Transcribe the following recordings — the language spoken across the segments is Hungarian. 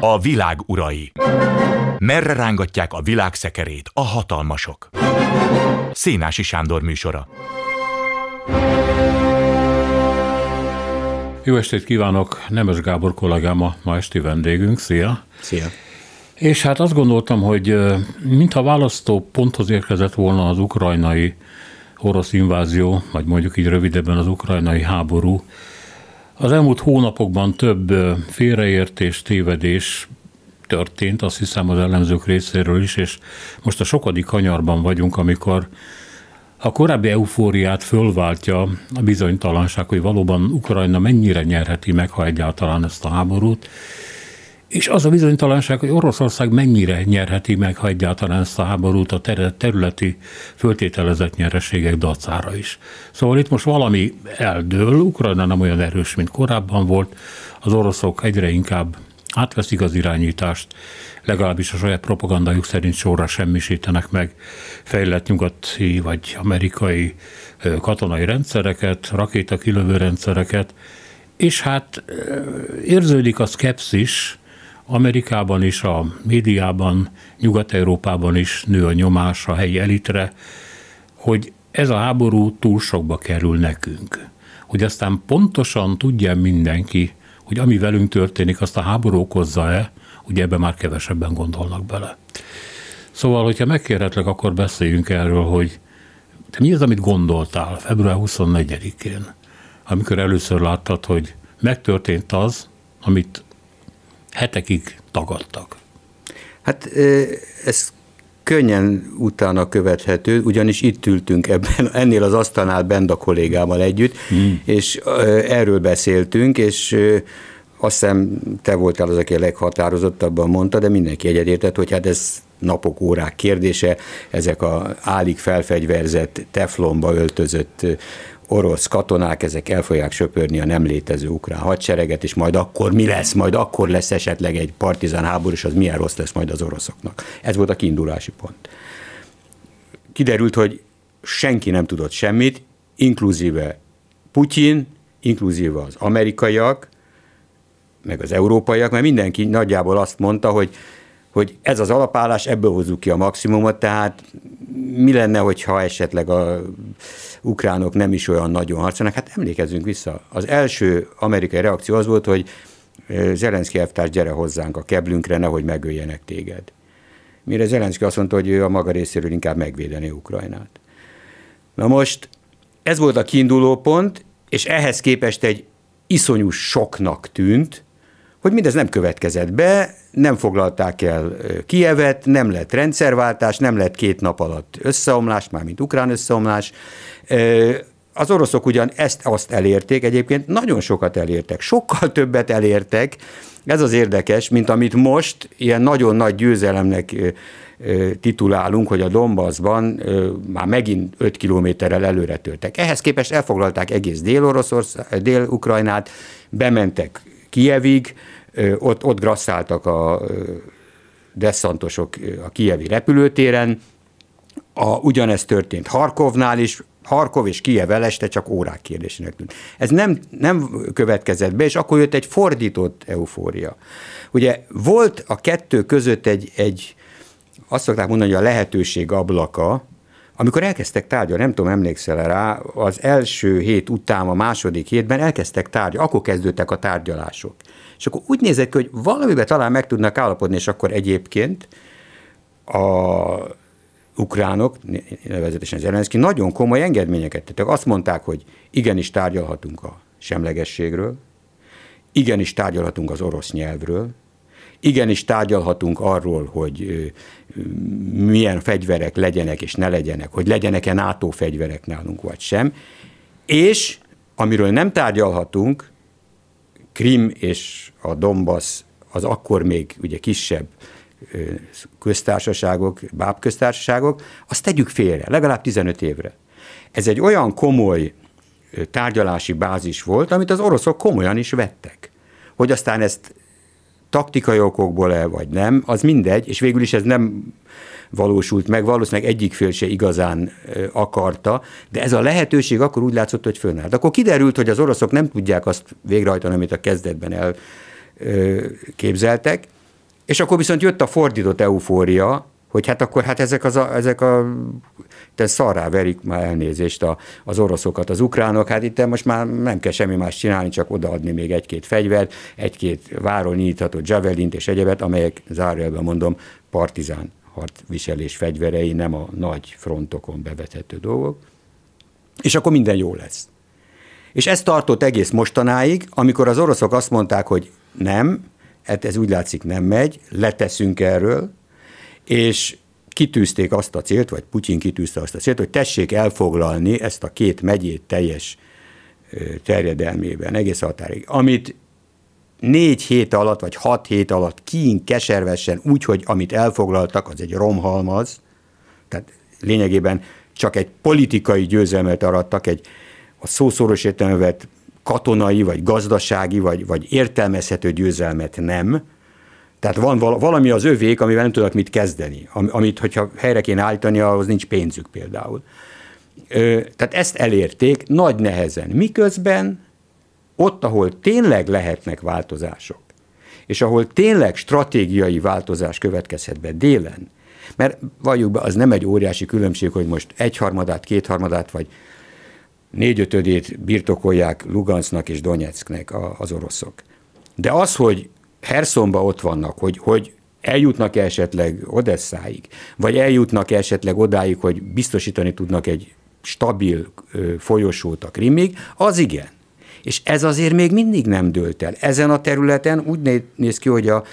A világ urai. Merre rángatják a világ szekerét a hatalmasok? Szénási Sándor műsora. Jó estét kívánok! Nemes Gábor kollégám a ma esti vendégünk. Szia! Szia! És hát azt gondoltam, hogy mintha választó ponthoz érkezett volna az ukrajnai orosz invázió, vagy mondjuk így rövidebben az ukrajnai háború, az elmúlt hónapokban több félreértés, tévedés történt, azt hiszem az ellenzők részéről is, és most a sokadik kanyarban vagyunk, amikor a korábbi eufóriát fölváltja a bizonytalanság, hogy valóban Ukrajna mennyire nyerheti meg, ha egyáltalán ezt a háborút, és az a bizonytalanság, hogy Oroszország mennyire nyerheti meg, ha egyáltalán ezt a háborút a területi föltételezett nyereségek dacára is. Szóval itt most valami eldől, Ukrajna nem olyan erős, mint korábban volt, az oroszok egyre inkább átveszik az irányítást, legalábbis a saját propagandájuk szerint sorra semmisítenek meg fejlett nyugati vagy amerikai katonai rendszereket, rakétakilövő rendszereket, és hát érződik a szkepszis, Amerikában is, a médiában, Nyugat-Európában is nő a nyomás a helyi elitre, hogy ez a háború túl sokba kerül nekünk. Hogy aztán pontosan tudja mindenki, hogy ami velünk történik, azt a háború okozza-e, ugye ebben már kevesebben gondolnak bele. Szóval, hogyha megkérhetlek, akkor beszéljünk erről, hogy te mi az, amit gondoltál február 24-én, amikor először láttad, hogy megtörtént az, amit hetekig tagadtak. Hát ez könnyen utána követhető, ugyanis itt ültünk ebben, ennél az asztalnál bent a kollégámmal együtt, hmm. és erről beszéltünk, és azt hiszem te voltál az, aki a leghatározottabban mondta, de mindenki egyetértett, hogy hát ez napok, órák kérdése, ezek a állig felfegyverzett, teflonba öltözött orosz katonák, ezek el fogják söpörni a nem létező ukrán hadsereget, és majd akkor mi lesz, majd akkor lesz esetleg egy partizán háború, és az milyen rossz lesz majd az oroszoknak. Ez volt a kiindulási pont. Kiderült, hogy senki nem tudott semmit, inkluzíve Putyin, inkluzíve az amerikaiak, meg az európaiak, mert mindenki nagyjából azt mondta, hogy hogy ez az alapállás, ebből hozzuk ki a maximumot, tehát mi lenne, hogyha esetleg a ukránok nem is olyan nagyon harcolnak? Hát emlékezzünk vissza. Az első amerikai reakció az volt, hogy Zelenszky elvtárs, gyere hozzánk a keblünkre, nehogy megöljenek téged. Mire Zelenszky azt mondta, hogy ő a maga részéről inkább megvédeni Ukrajnát. Na most ez volt a kiinduló pont, és ehhez képest egy iszonyú soknak tűnt, hogy mindez nem következett be, nem foglalták el Kievet, nem lett rendszerváltás, nem lett két nap alatt összeomlás, mármint ukrán összeomlás. Az oroszok ugyan ezt azt elérték, egyébként nagyon sokat elértek, sokkal többet elértek, ez az érdekes, mint amit most ilyen nagyon nagy győzelemnek titulálunk, hogy a Donbassban már megint 5 kilométerrel előre törtek. Ehhez képest elfoglalták egész Dél-Ukrajnát, bementek Kievig, ott, ott grasszáltak a desszantosok a kievi repülőtéren, a, ugyanezt történt Harkovnál is, Harkov és Kiev este csak órák kérdésének tűnt. Ez nem, nem következett be, és akkor jött egy fordított eufória. Ugye volt a kettő között egy, egy azt szokták mondani, hogy a lehetőség ablaka, amikor elkezdtek tárgyalni, nem tudom, emlékszel rá, az első hét után, a második hétben elkezdtek tárgyalni, akkor kezdődtek a tárgyalások. És akkor úgy nézett ki, hogy valamiben talán meg tudnak állapodni, és akkor egyébként a ukránok, nevezetesen Zelenszky, nagyon komoly engedményeket tettek. Azt mondták, hogy igenis tárgyalhatunk a semlegességről, igenis tárgyalhatunk az orosz nyelvről, igenis tárgyalhatunk arról, hogy milyen fegyverek legyenek és ne legyenek, hogy legyenek-e NATO fegyverek nálunk vagy sem, és amiről nem tárgyalhatunk, Krim és a Donbass az akkor még ugye kisebb köztársaságok, bábköztársaságok, azt tegyük félre, legalább 15 évre. Ez egy olyan komoly tárgyalási bázis volt, amit az oroszok komolyan is vettek. Hogy aztán ezt taktikai okokból-e, vagy nem, az mindegy, és végül is ez nem valósult meg, valószínűleg egyik fél se igazán akarta, de ez a lehetőség akkor úgy látszott, hogy fönnállt. Akkor kiderült, hogy az oroszok nem tudják azt végrehajtani, amit a kezdetben elképzeltek, és akkor viszont jött a fordított eufória, hogy hát akkor hát ezek, az a, ezek a te szarrá verik már elnézést a, az oroszokat, az ukránok, hát itt most már nem kell semmi más csinálni, csak odaadni még egy-két fegyvert, egy-két váról nyithatott javelint és egyebet, amelyek zárójelben mondom partizán harcviselés fegyverei, nem a nagy frontokon bevethető dolgok, és akkor minden jó lesz. És ez tartott egész mostanáig, amikor az oroszok azt mondták, hogy nem, hát ez úgy látszik nem megy, leteszünk erről, és kitűzték azt a célt, vagy Putyin kitűzte azt a célt, hogy tessék elfoglalni ezt a két megyét teljes terjedelmében, egész határig. Amit négy hét alatt, vagy hat hét alatt kín keservesen, úgy, hogy amit elfoglaltak, az egy romhalmaz, tehát lényegében csak egy politikai győzelmet arattak, egy a szószoros értelmevet katonai, vagy gazdasági, vagy, vagy értelmezhető győzelmet nem. Tehát van valami az övék, amivel nem tudnak mit kezdeni, amit, hogyha helyre kéne állítani, ahhoz nincs pénzük például. Tehát ezt elérték nagy nehezen. Miközben ott, ahol tényleg lehetnek változások, és ahol tényleg stratégiai változás következhet be délen, mert valljuk be, az nem egy óriási különbség, hogy most egyharmadát, kétharmadát, vagy négyötödét birtokolják Lugansznak és Donetsknek az oroszok. De az, hogy Herszonba ott vannak, hogy, hogy eljutnak -e esetleg Odesszáig, vagy eljutnak -e esetleg odáig, hogy biztosítani tudnak egy stabil folyosót a Krimig, az igen. És ez azért még mindig nem dőlt el. Ezen a területen úgy néz ki, hogy a,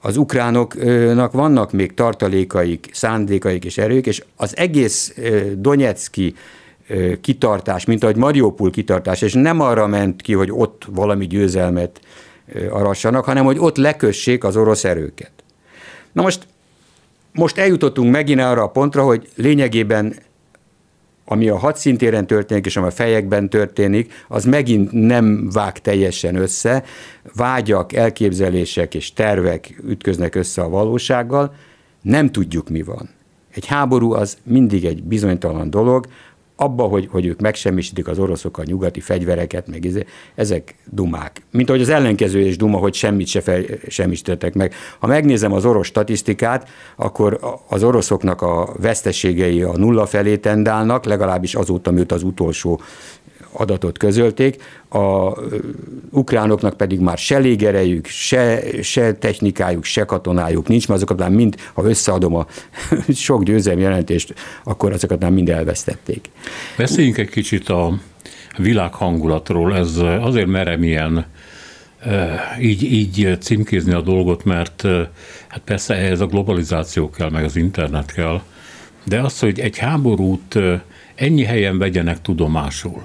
az ukránoknak vannak még tartalékaik, szándékaik és erők, és az egész Donetszki kitartás, mint ahogy Mariupol kitartás, és nem arra ment ki, hogy ott valami győzelmet arassanak, hanem hogy ott lekössék az orosz erőket. Na most, most eljutottunk megint arra a pontra, hogy lényegében ami a hadszintéren történik, és ami a fejekben történik, az megint nem vág teljesen össze. Vágyak, elképzelések és tervek ütköznek össze a valósággal, nem tudjuk mi van. Egy háború az mindig egy bizonytalan dolog, abba, hogy, hogy ők megsemmisítik az oroszok a nyugati fegyvereket, meg izé, ezek dumák. Mint ahogy az ellenkező is duma, hogy semmit se fel, semmisítettek meg. Ha megnézem az orosz statisztikát, akkor az oroszoknak a veszteségei a nulla felé tendálnak, legalábbis azóta, mióta az utolsó adatot közölték, a ukránoknak pedig már se légerejük, se, se technikájuk, se katonájuk nincs, mert azokat már mind, ha összeadom a sok győzelmi jelentést, akkor azokat már mind elvesztették. Beszéljünk egy kicsit a világ hangulatról, ez azért merem ilyen így, így címkézni a dolgot, mert hát persze ehhez a globalizáció kell, meg az internet kell, de az, hogy egy háborút ennyi helyen vegyenek tudomásul,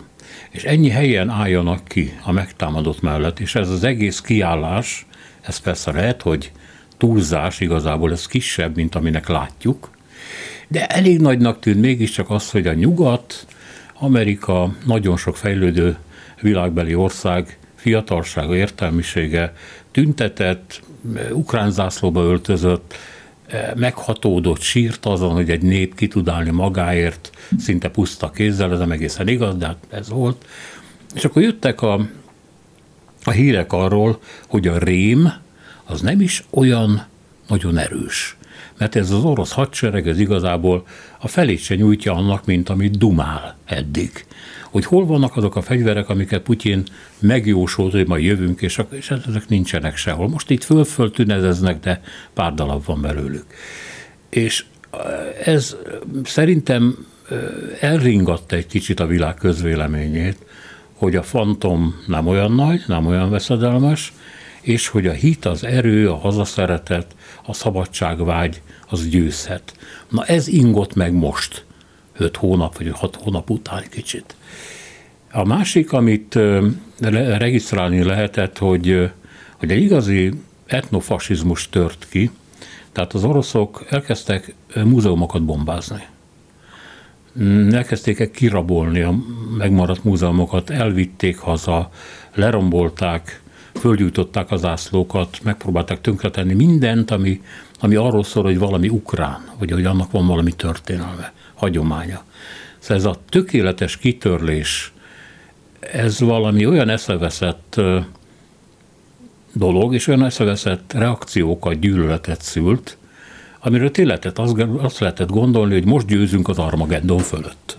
és ennyi helyen álljanak ki a megtámadott mellett, és ez az egész kiállás, ez persze lehet, hogy túlzás, igazából ez kisebb, mint aminek látjuk, de elég nagynak tűnt mégiscsak az, hogy a nyugat, Amerika, nagyon sok fejlődő világbeli ország fiatalsága, értelmisége tüntetett, ukrán zászlóba öltözött, meghatódott, sírt azon, hogy egy nép ki tud állni magáért, szinte puszta kézzel, ez nem egészen igaz, de hát ez volt. És akkor jöttek a, a hírek arról, hogy a rém az nem is olyan nagyon erős. Mert ez az orosz hadsereg, ez igazából a felét se nyújtja annak, mint amit dumál eddig hogy hol vannak azok a fegyverek, amiket Putyin megjósolt, hogy majd jövünk, és, és ezek nincsenek sehol. Most itt föl-föl tünezeznek, de pár darab van belőlük. És ez szerintem elringatta egy kicsit a világ közvéleményét, hogy a fantom nem olyan nagy, nem olyan veszedelmes, és hogy a hit, az erő, a hazaszeretet, a szabadságvágy, az győzhet. Na ez ingott meg most, öt hónap vagy hat hónap után kicsit. A másik, amit regisztrálni lehetett, hogy, hogy egy igazi etnofasizmus tört ki, tehát az oroszok elkezdtek múzeumokat bombázni. Mm, elkezdték kirabolni a megmaradt múzeumokat, elvitték haza, lerombolták, fölgyújtották az ászlókat, megpróbálták tönkretenni mindent, ami, ami arról szól, hogy valami ukrán, vagy hogy annak van valami történelme, hagyománya. Szóval ez a tökéletes kitörlés, ez valami olyan eszeveszett dolog, és olyan eszeveszett reakciókat, gyűlöletet szült, amiről tényleg azt lehetett gondolni, hogy most győzünk az Armageddon fölött.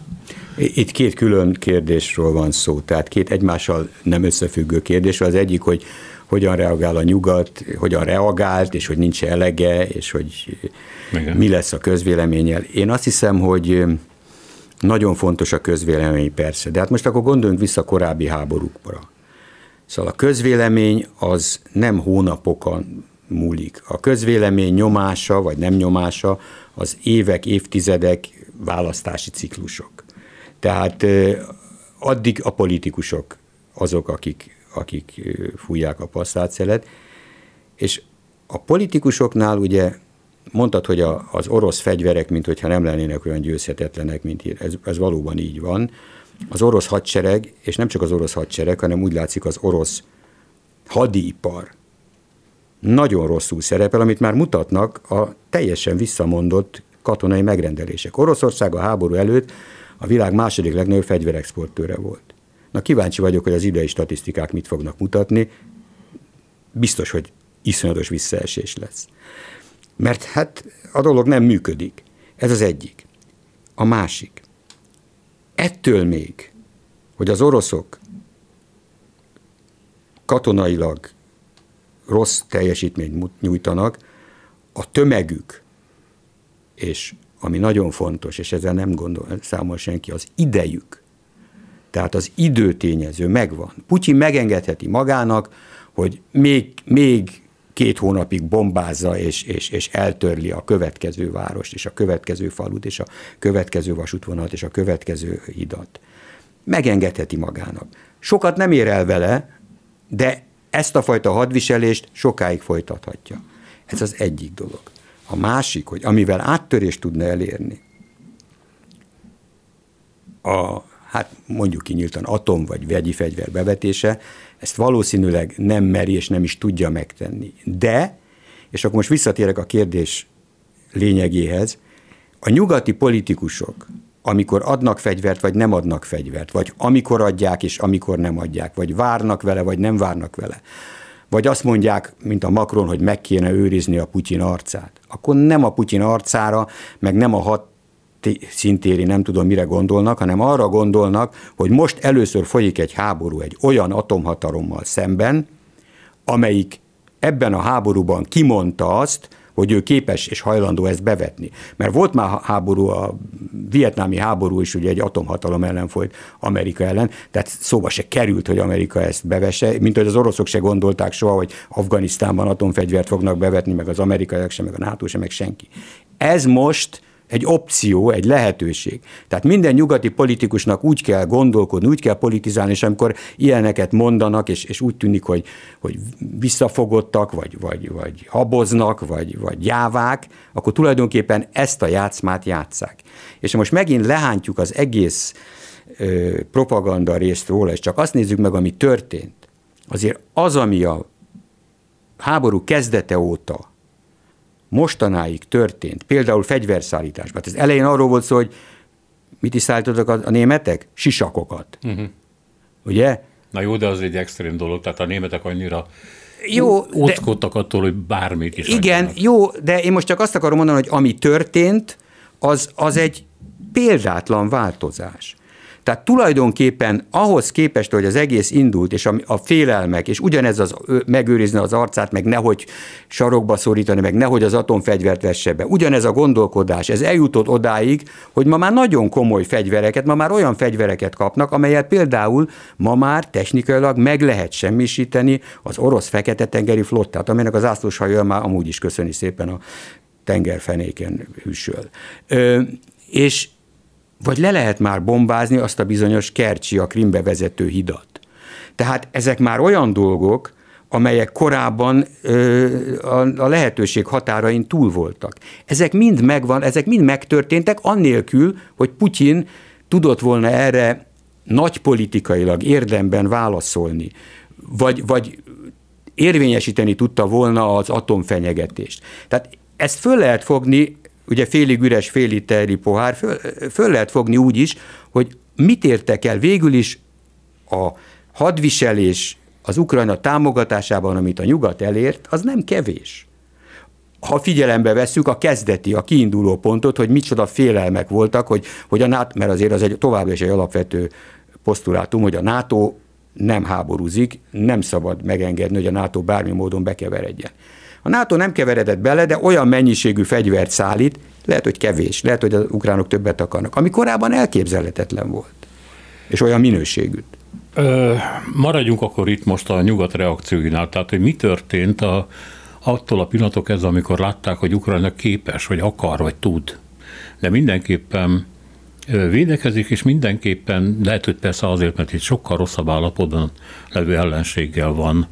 Itt két külön kérdésről van szó, tehát két egymással nem összefüggő kérdés. Az egyik, hogy hogyan reagál a nyugat, hogyan reagált, és hogy nincs elege, és hogy Igen. mi lesz a közvéleménnyel. Én azt hiszem, hogy nagyon fontos a közvélemény persze, de hát most akkor gondoljunk vissza korábbi háborúkra. Szóval a közvélemény az nem hónapokon múlik. A közvélemény nyomása vagy nem nyomása az évek, évtizedek választási ciklusok. Tehát addig a politikusok azok, akik, akik fújják a passzát és a politikusoknál ugye mondtad, hogy a, az orosz fegyverek, mint hogyha nem lennének olyan győzhetetlenek, mint ez, ez valóban így van. Az orosz hadsereg, és nem csak az orosz hadsereg, hanem úgy látszik az orosz hadipar nagyon rosszul szerepel, amit már mutatnak a teljesen visszamondott katonai megrendelések. Oroszország a háború előtt a világ második legnagyobb fegyverexportőre volt. Na kíváncsi vagyok, hogy az idei statisztikák mit fognak mutatni. Biztos, hogy iszonyatos visszaesés lesz. Mert hát a dolog nem működik. Ez az egyik. A másik. Ettől még, hogy az oroszok katonailag rossz teljesítményt nyújtanak, a tömegük, és ami nagyon fontos, és ezzel nem gondol, számol senki, az idejük. Tehát az időtényező megvan. Putyin megengedheti magának, hogy még, még két hónapig bombázza és, és, és eltörli a következő várost, és a következő falut, és a következő vasútvonalat, és a következő hidat. Megengedheti magának. Sokat nem ér el vele, de ezt a fajta hadviselést sokáig folytathatja. Ez az egyik dolog. A másik, hogy amivel áttörést tudna elérni, a, hát mondjuk kinyíltan atom vagy vegyi fegyver bevetése, ezt valószínűleg nem meri és nem is tudja megtenni. De, és akkor most visszatérek a kérdés lényegéhez, a nyugati politikusok, amikor adnak fegyvert, vagy nem adnak fegyvert, vagy amikor adják, és amikor nem adják, vagy várnak vele, vagy nem várnak vele, vagy azt mondják, mint a Macron, hogy meg kéne őrizni a Putyin arcát, akkor nem a Putyin arcára, meg nem a hat szintéri nem tudom mire gondolnak, hanem arra gondolnak, hogy most először folyik egy háború egy olyan atomhatalommal szemben, amelyik ebben a háborúban kimondta azt, hogy ő képes és hajlandó ezt bevetni. Mert volt már háború, a vietnámi háború is ugye egy atomhatalom ellen folyt Amerika ellen, tehát szóba se került, hogy Amerika ezt bevesse, mint hogy az oroszok se gondolták soha, hogy Afganisztánban atomfegyvert fognak bevetni, meg az amerikaiak sem, meg a NATO sem, meg senki. Ez most egy opció, egy lehetőség. Tehát minden nyugati politikusnak úgy kell gondolkodni, úgy kell politizálni, és amikor ilyeneket mondanak, és, és úgy tűnik, hogy, hogy visszafogottak, vagy, vagy, vagy haboznak, vagy, vagy jávák, akkor tulajdonképpen ezt a játszmát játszák. És most megint lehántjuk az egész ö, propaganda részt róla, és csak azt nézzük meg, ami történt. Azért az, ami a háború kezdete óta mostanáig történt, például fegyverszállításban. Hát ez elején arról volt szó, hogy mit is szállítottak a, a németek? Sisakokat. Uh-huh. Ugye? Na jó, de az egy extrém dolog, tehát a németek annyira jó, óckodtak de, attól, hogy bármit is Igen, adjanak. jó, de én most csak azt akarom mondani, hogy ami történt, az, az egy példátlan változás. Tehát tulajdonképpen ahhoz képest, hogy az egész indult, és a, a félelmek, és ugyanez az megőrizni az arcát, meg nehogy sarokba szorítani, meg nehogy az atomfegyvert vesse be. Ugyanez a gondolkodás, ez eljutott odáig, hogy ma már nagyon komoly fegyvereket, ma már olyan fegyvereket kapnak, amelyet például ma már technikailag meg lehet semmisíteni az orosz fekete-tengeri flottát, amelynek az ászlós hajó már amúgy is köszöni szépen a tengerfenéken hűsöl. Ö, és vagy le lehet már bombázni azt a bizonyos Kercsi, a Krimbe vezető hidat. Tehát ezek már olyan dolgok, amelyek korábban ö, a, a lehetőség határain túl voltak. Ezek mind megvan, ezek mind megtörténtek, annélkül, hogy Putyin tudott volna erre nagypolitikailag érdemben válaszolni, vagy, vagy érvényesíteni tudta volna az atomfenyegetést. Tehát ezt föl lehet fogni, ugye félig üres, félig teri pohár, föl, föl lehet fogni úgy is, hogy mit értek el végül is a hadviselés az Ukrajna támogatásában, amit a nyugat elért, az nem kevés. Ha figyelembe vesszük a kezdeti, a kiinduló pontot, hogy micsoda félelmek voltak, hogy, hogy a NATO, mert azért az egy továbbra is egy alapvető posztulátum, hogy a NATO nem háborúzik, nem szabad megengedni, hogy a NATO bármi módon bekeveredjen. A NATO nem keveredett bele, de olyan mennyiségű fegyvert szállít, lehet, hogy kevés, lehet, hogy az ukránok többet akarnak, ami korábban elképzelhetetlen volt, és olyan minőségűt. Maradjunk akkor itt most a nyugat reakcióinál, tehát hogy mi történt a, attól a pillanatok ez, amikor látták, hogy Ukrajna képes, vagy akar, vagy tud. De mindenképpen védekezik, és mindenképpen lehet, hogy persze azért, mert itt sokkal rosszabb állapotban levő ellenséggel van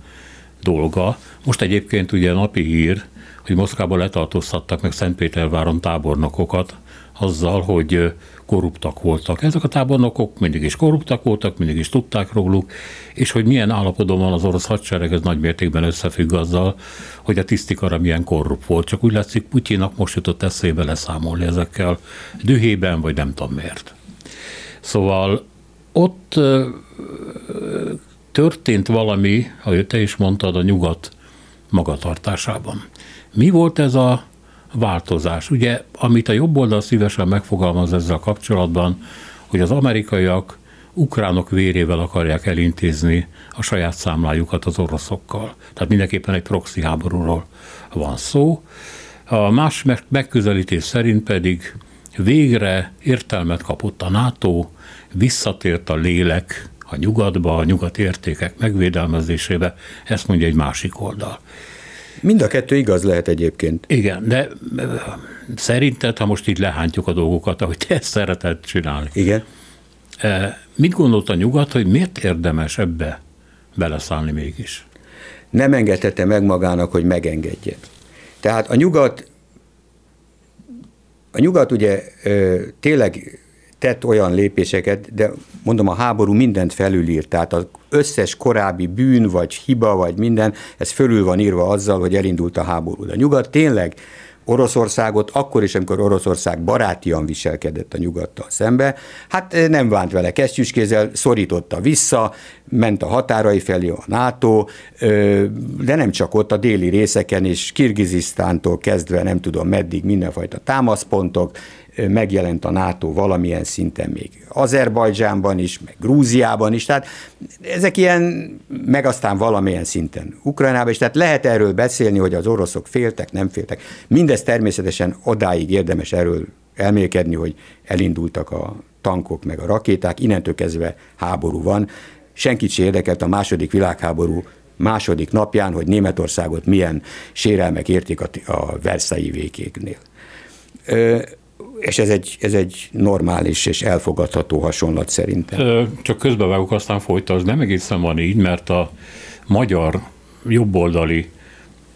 dolga. Most egyébként ugye napi hír, hogy Moszkvában letartóztattak meg Szentpéterváron tábornokokat, azzal, hogy korruptak voltak. Ezek a tábornokok mindig is korruptak voltak, mindig is tudták róluk, és hogy milyen állapotban van az orosz hadsereg, ez nagy mértékben összefügg azzal, hogy a tisztikara milyen korrupt volt. Csak úgy látszik, Putyinak most jutott eszébe leszámolni ezekkel dühében, vagy nem tudom miért. Szóval ott történt valami, ahogy te is mondtad, a nyugat magatartásában. Mi volt ez a változás. Ugye, amit a jobb oldal szívesen megfogalmaz ezzel kapcsolatban, hogy az amerikaiak ukránok vérével akarják elintézni a saját számlájukat az oroszokkal. Tehát mindenképpen egy proxy háborúról van szó. A más megközelítés szerint pedig végre értelmet kapott a NATO, visszatért a lélek a nyugatba, a nyugati értékek megvédelmezésébe, ezt mondja egy másik oldal. Mind a kettő igaz lehet egyébként. Igen, de szerinted, ha most így lehántjuk a dolgokat, ahogy te ezt szereted csinálni. Igen. Mit gondolt a nyugat, hogy miért érdemes ebbe beleszállni mégis? Nem engedhette meg magának, hogy megengedje. Tehát a nyugat, a nyugat ugye tényleg tett olyan lépéseket, de mondom, a háború mindent felülírt, tehát az összes korábbi bűn, vagy hiba, vagy minden, ez fölül van írva azzal, hogy elindult a háború. De a nyugat tényleg Oroszországot, akkor is, amikor Oroszország barátian viselkedett a nyugattal szembe, hát nem vánt vele kesztyűskézzel, szorította vissza, ment a határai felé a NATO, de nem csak ott, a déli részeken is, Kirgizisztántól kezdve nem tudom meddig mindenfajta támaszpontok, megjelent a NATO valamilyen szinten még Azerbajdzsánban is, meg Grúziában is, tehát ezek ilyen, meg aztán valamilyen szinten Ukrajnában is, tehát lehet erről beszélni, hogy az oroszok féltek, nem féltek. Mindez természetesen odáig érdemes erről elmélkedni, hogy elindultak a tankok meg a rakéták, innentől kezdve háború van. Senkit sem érdekelt a második világháború második napján, hogy Németországot milyen sérelmek érték a, a Versailles vékéknél és ez egy, ez egy normális és elfogadható hasonlat szerintem. Csak közbevágok, aztán folytasd, nem egészen van így, mert a magyar jobboldali,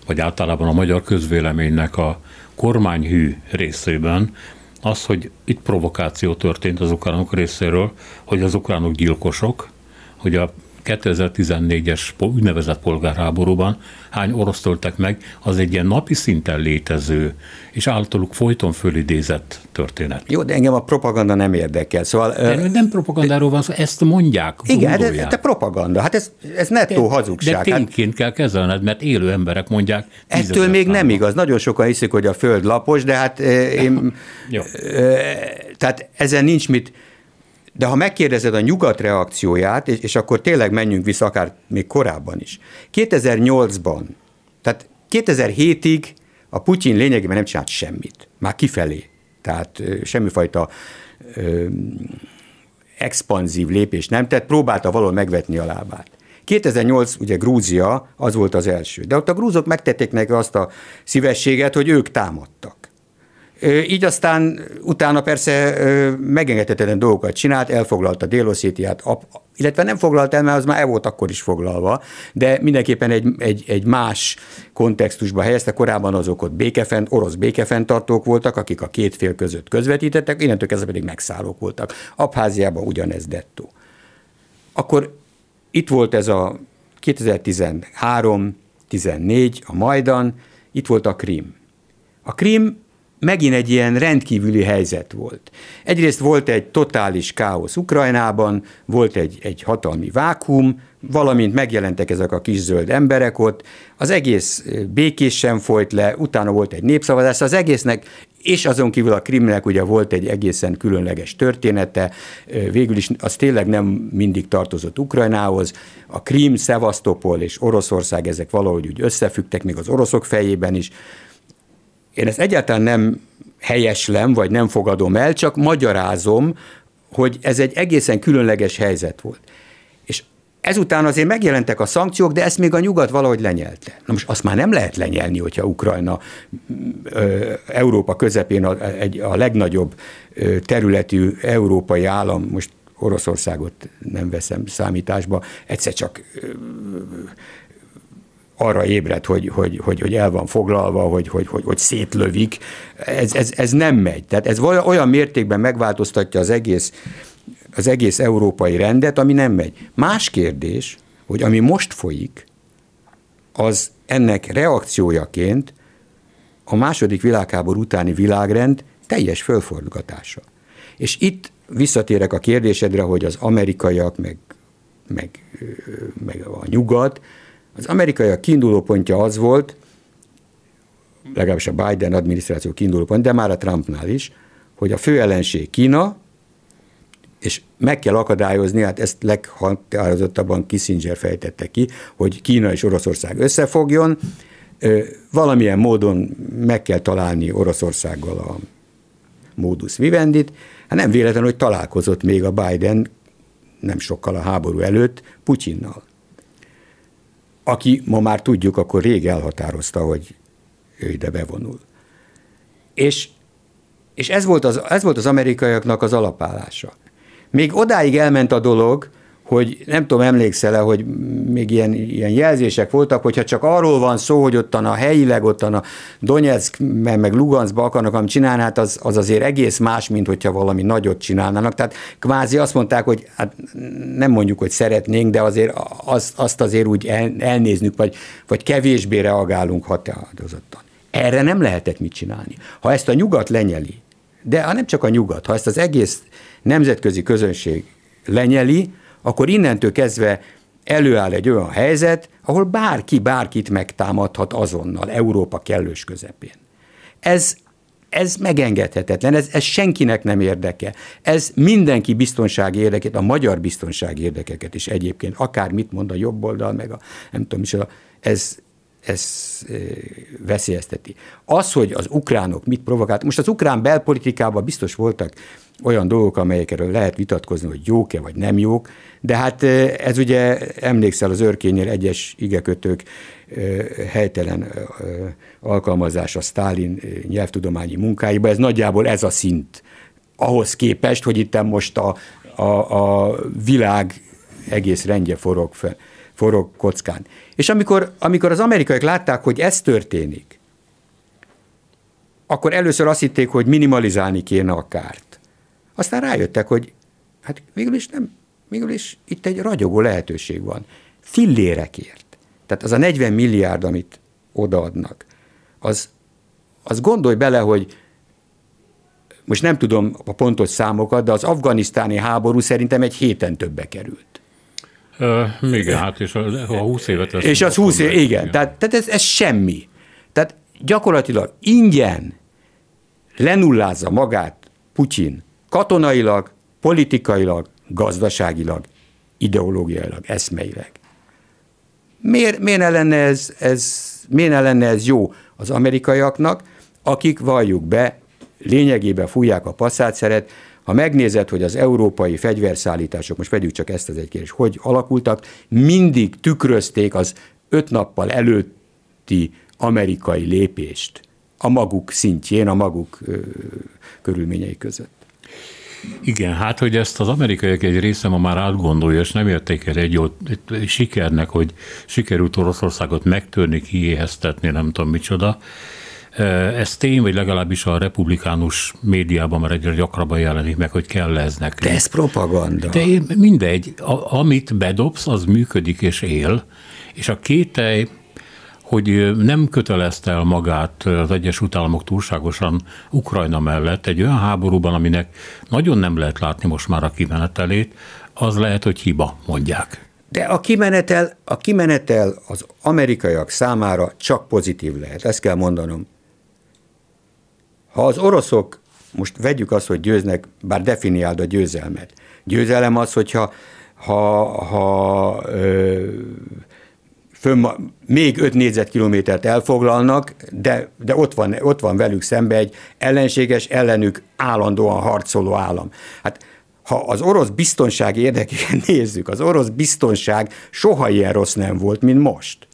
vagy általában a magyar közvéleménynek a kormányhű részében az, hogy itt provokáció történt az ukránok részéről, hogy az ukránok gyilkosok, hogy a 2014-es úgynevezett polgárháborúban hány orosz töltek meg, az egy ilyen napi szinten létező, és általuk folyton fölidézett történet. Jó, de engem a propaganda nem érdekel. Szóval, de nem propagandáról van szó, ezt mondják. Igen, de, de propaganda, hát ez, ez nettó de, hazugság. De hát- tényként hát, kell kezelned, mert élő emberek mondják. Ettől még nem igaz. Nagyon sokan hiszik, hogy a föld lapos, de hát én, Jó. tehát ezen nincs mit, de ha megkérdezed a nyugat reakcióját, és, és akkor tényleg menjünk vissza akár még korábban is. 2008-ban, tehát 2007-ig a Putyin lényegében nem csinált semmit, már kifelé. Tehát semmifajta ö, expanzív lépés nem tett, próbálta valahol megvetni a lábát. 2008 ugye Grúzia az volt az első, de ott a grúzok megtették neki azt a szívességet, hogy ők támadtak. Így aztán utána persze megengedhetetlen dolgokat csinált, elfoglalta Délosszétiát, illetve nem foglalt el, mert az már el volt akkor is foglalva, de mindenképpen egy, egy, egy más kontextusba helyezte. Korábban azok ott békefent, orosz békefenntartók voltak, akik a két fél között közvetítettek, innentől kezdve pedig megszállók voltak. Abháziában ugyanez dettó. Akkor itt volt ez a 2013, 14, a Majdan, itt volt a Krim. A Krim megint egy ilyen rendkívüli helyzet volt. Egyrészt volt egy totális káosz Ukrajnában, volt egy, egy hatalmi vákum, valamint megjelentek ezek a kis zöld emberek ott, az egész békésen folyt le, utána volt egy népszavazás, az egésznek, és azon kívül a Krimnek ugye volt egy egészen különleges története, végül is az tényleg nem mindig tartozott Ukrajnához, a Krim, Szevasztopol és Oroszország, ezek valahogy úgy összefüggtek, még az oroszok fejében is, én ezt egyáltalán nem helyeslem, vagy nem fogadom el, csak magyarázom, hogy ez egy egészen különleges helyzet volt. És ezután azért megjelentek a szankciók, de ezt még a nyugat valahogy lenyelte. Na most azt már nem lehet lenyelni, hogyha Ukrajna Európa közepén a, egy, a legnagyobb területű európai állam, most Oroszországot nem veszem számításba, egyszer csak arra ébred, hogy, hogy, hogy, hogy el van foglalva, hogy, hogy, hogy, hogy szétlövik. Ez, ez, ez nem megy. Tehát ez olyan mértékben megváltoztatja az egész, az egész európai rendet, ami nem megy. Más kérdés, hogy ami most folyik, az ennek reakciójaként a második világháború utáni világrend teljes fölforgatása. És itt visszatérek a kérdésedre, hogy az amerikaiak, meg, meg, meg a nyugat, az amerikai kiinduló pontja az volt, legalábbis a Biden adminisztráció kiinduló pont, de már a Trumpnál is, hogy a fő ellenség Kína, és meg kell akadályozni, hát ezt leghatározottabban Kissinger fejtette ki, hogy Kína és Oroszország összefogjon, valamilyen módon meg kell találni Oroszországgal a módusz vivendit. Hát nem véletlen, hogy találkozott még a Biden nem sokkal a háború előtt Putyinnal aki ma már tudjuk, akkor rég elhatározta, hogy ő ide bevonul. És, és ez, volt az, ez volt az amerikaiaknak az alapállása. Még odáig elment a dolog, hogy nem tudom, emlékszel-e, hogy még ilyen, ilyen jelzések voltak, hogyha csak arról van szó, hogy ottan a helyileg, ottan a Donetsk, meg Luganskba akarnak amit csinálni, hát az, az azért egész más, mint hogyha valami nagyot csinálnának. Tehát kvázi azt mondták, hogy hát nem mondjuk, hogy szeretnénk, de azért az, azt azért úgy el, elnéznünk, vagy, vagy kevésbé reagálunk határozottan. Erre nem lehetett mit csinálni. Ha ezt a nyugat lenyeli, de nem csak a nyugat, ha ezt az egész nemzetközi közönség lenyeli, akkor innentől kezdve előáll egy olyan helyzet, ahol bárki bárkit megtámadhat azonnal, Európa kellős közepén. Ez, ez megengedhetetlen, ez, ez senkinek nem érdeke. Ez mindenki biztonsági érdekét, a magyar biztonsági érdekeket is egyébként, akár mit mond a jobb oldal, meg a nem tudom is, ez, ez veszélyezteti. Az, hogy az ukránok mit provokált, most az ukrán belpolitikában biztos voltak olyan dolgok, amelyekről lehet vitatkozni, hogy jók-e vagy nem jók, de hát ez ugye emlékszel az örkénynél egyes igekötők helytelen alkalmazása Stálin nyelvtudományi munkáiba, ez nagyjából ez a szint ahhoz képest, hogy itt most a, a, a világ egész rendje forog, fel, forog kockán. És amikor, amikor az amerikaiak látták, hogy ez történik, akkor először azt hitték, hogy minimalizálni kéne a kárt. Aztán rájöttek, hogy hát végül is nem, végül is itt egy ragyogó lehetőség van. Fillérekért. Tehát az a 40 milliárd, amit odaadnak, az, az gondolj bele, hogy most nem tudom a pontos számokat, de az afganisztáni háború szerintem egy héten többe került. Uh, igen, hát és a, a 20 évet lesz. És az 20 év, igen. igen. Tehát, tehát ez, ez semmi. Tehát gyakorlatilag ingyen lenullázza magát Putyin katonailag, politikailag, gazdaságilag, ideológiailag, eszmeileg. Miért, miért, ne lenne ez, ez, miért ne lenne ez jó az amerikaiaknak, akik valljuk be, lényegében fújják a passzátszeret, ha megnézed, hogy az európai fegyverszállítások, most vegyük csak ezt az egy kérdést, hogy alakultak, mindig tükrözték az öt nappal előtti amerikai lépést a maguk szintjén, a maguk ö, körülményei között. Igen, hát hogy ezt az amerikaiak egy része ma már átgondolja, és nem érték el egy jó sikernek, hogy sikerült Oroszországot megtörni, kiéheztetni, nem tudom micsoda. Ez tény, vagy legalábbis a republikánus médiában már egyre gyakrabban jelenik meg, hogy kell ez nekünk. De ez propaganda. De mindegy, a, amit bedobsz, az működik és él, és a kételj, hogy nem kötelezte el magát az Egyesült Államok túlságosan Ukrajna mellett egy olyan háborúban, aminek nagyon nem lehet látni most már a kimenetelét, az lehet, hogy hiba, mondják. De a kimenetel, a kimenetel az amerikaiak számára csak pozitív lehet, ezt kell mondanom. Ha az oroszok, most vegyük azt, hogy győznek, bár definiáld a győzelmet. Győzelem az, hogyha ha, ha ö, fönn, még 5 négyzetkilométert elfoglalnak, de, de ott, van, ott van velük szembe egy ellenséges, ellenük állandóan harcoló állam. Hát ha az orosz biztonság érdekében nézzük, az orosz biztonság soha ilyen rossz nem volt, mint most.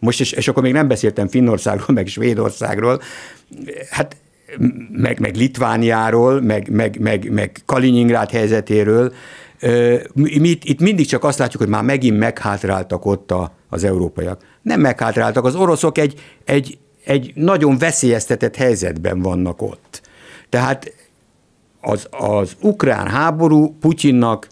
Most, és, és akkor még nem beszéltem Finnországról, meg Svédországról, hát meg, meg Litvániáról, meg, meg, meg, meg Kaliningrád helyzetéről, itt, itt mindig csak azt látjuk, hogy már megint meghátráltak ott a, az európaiak. Nem meghátráltak, az oroszok egy, egy, egy nagyon veszélyeztetett helyzetben vannak ott. Tehát az, az ukrán háború Putyinnak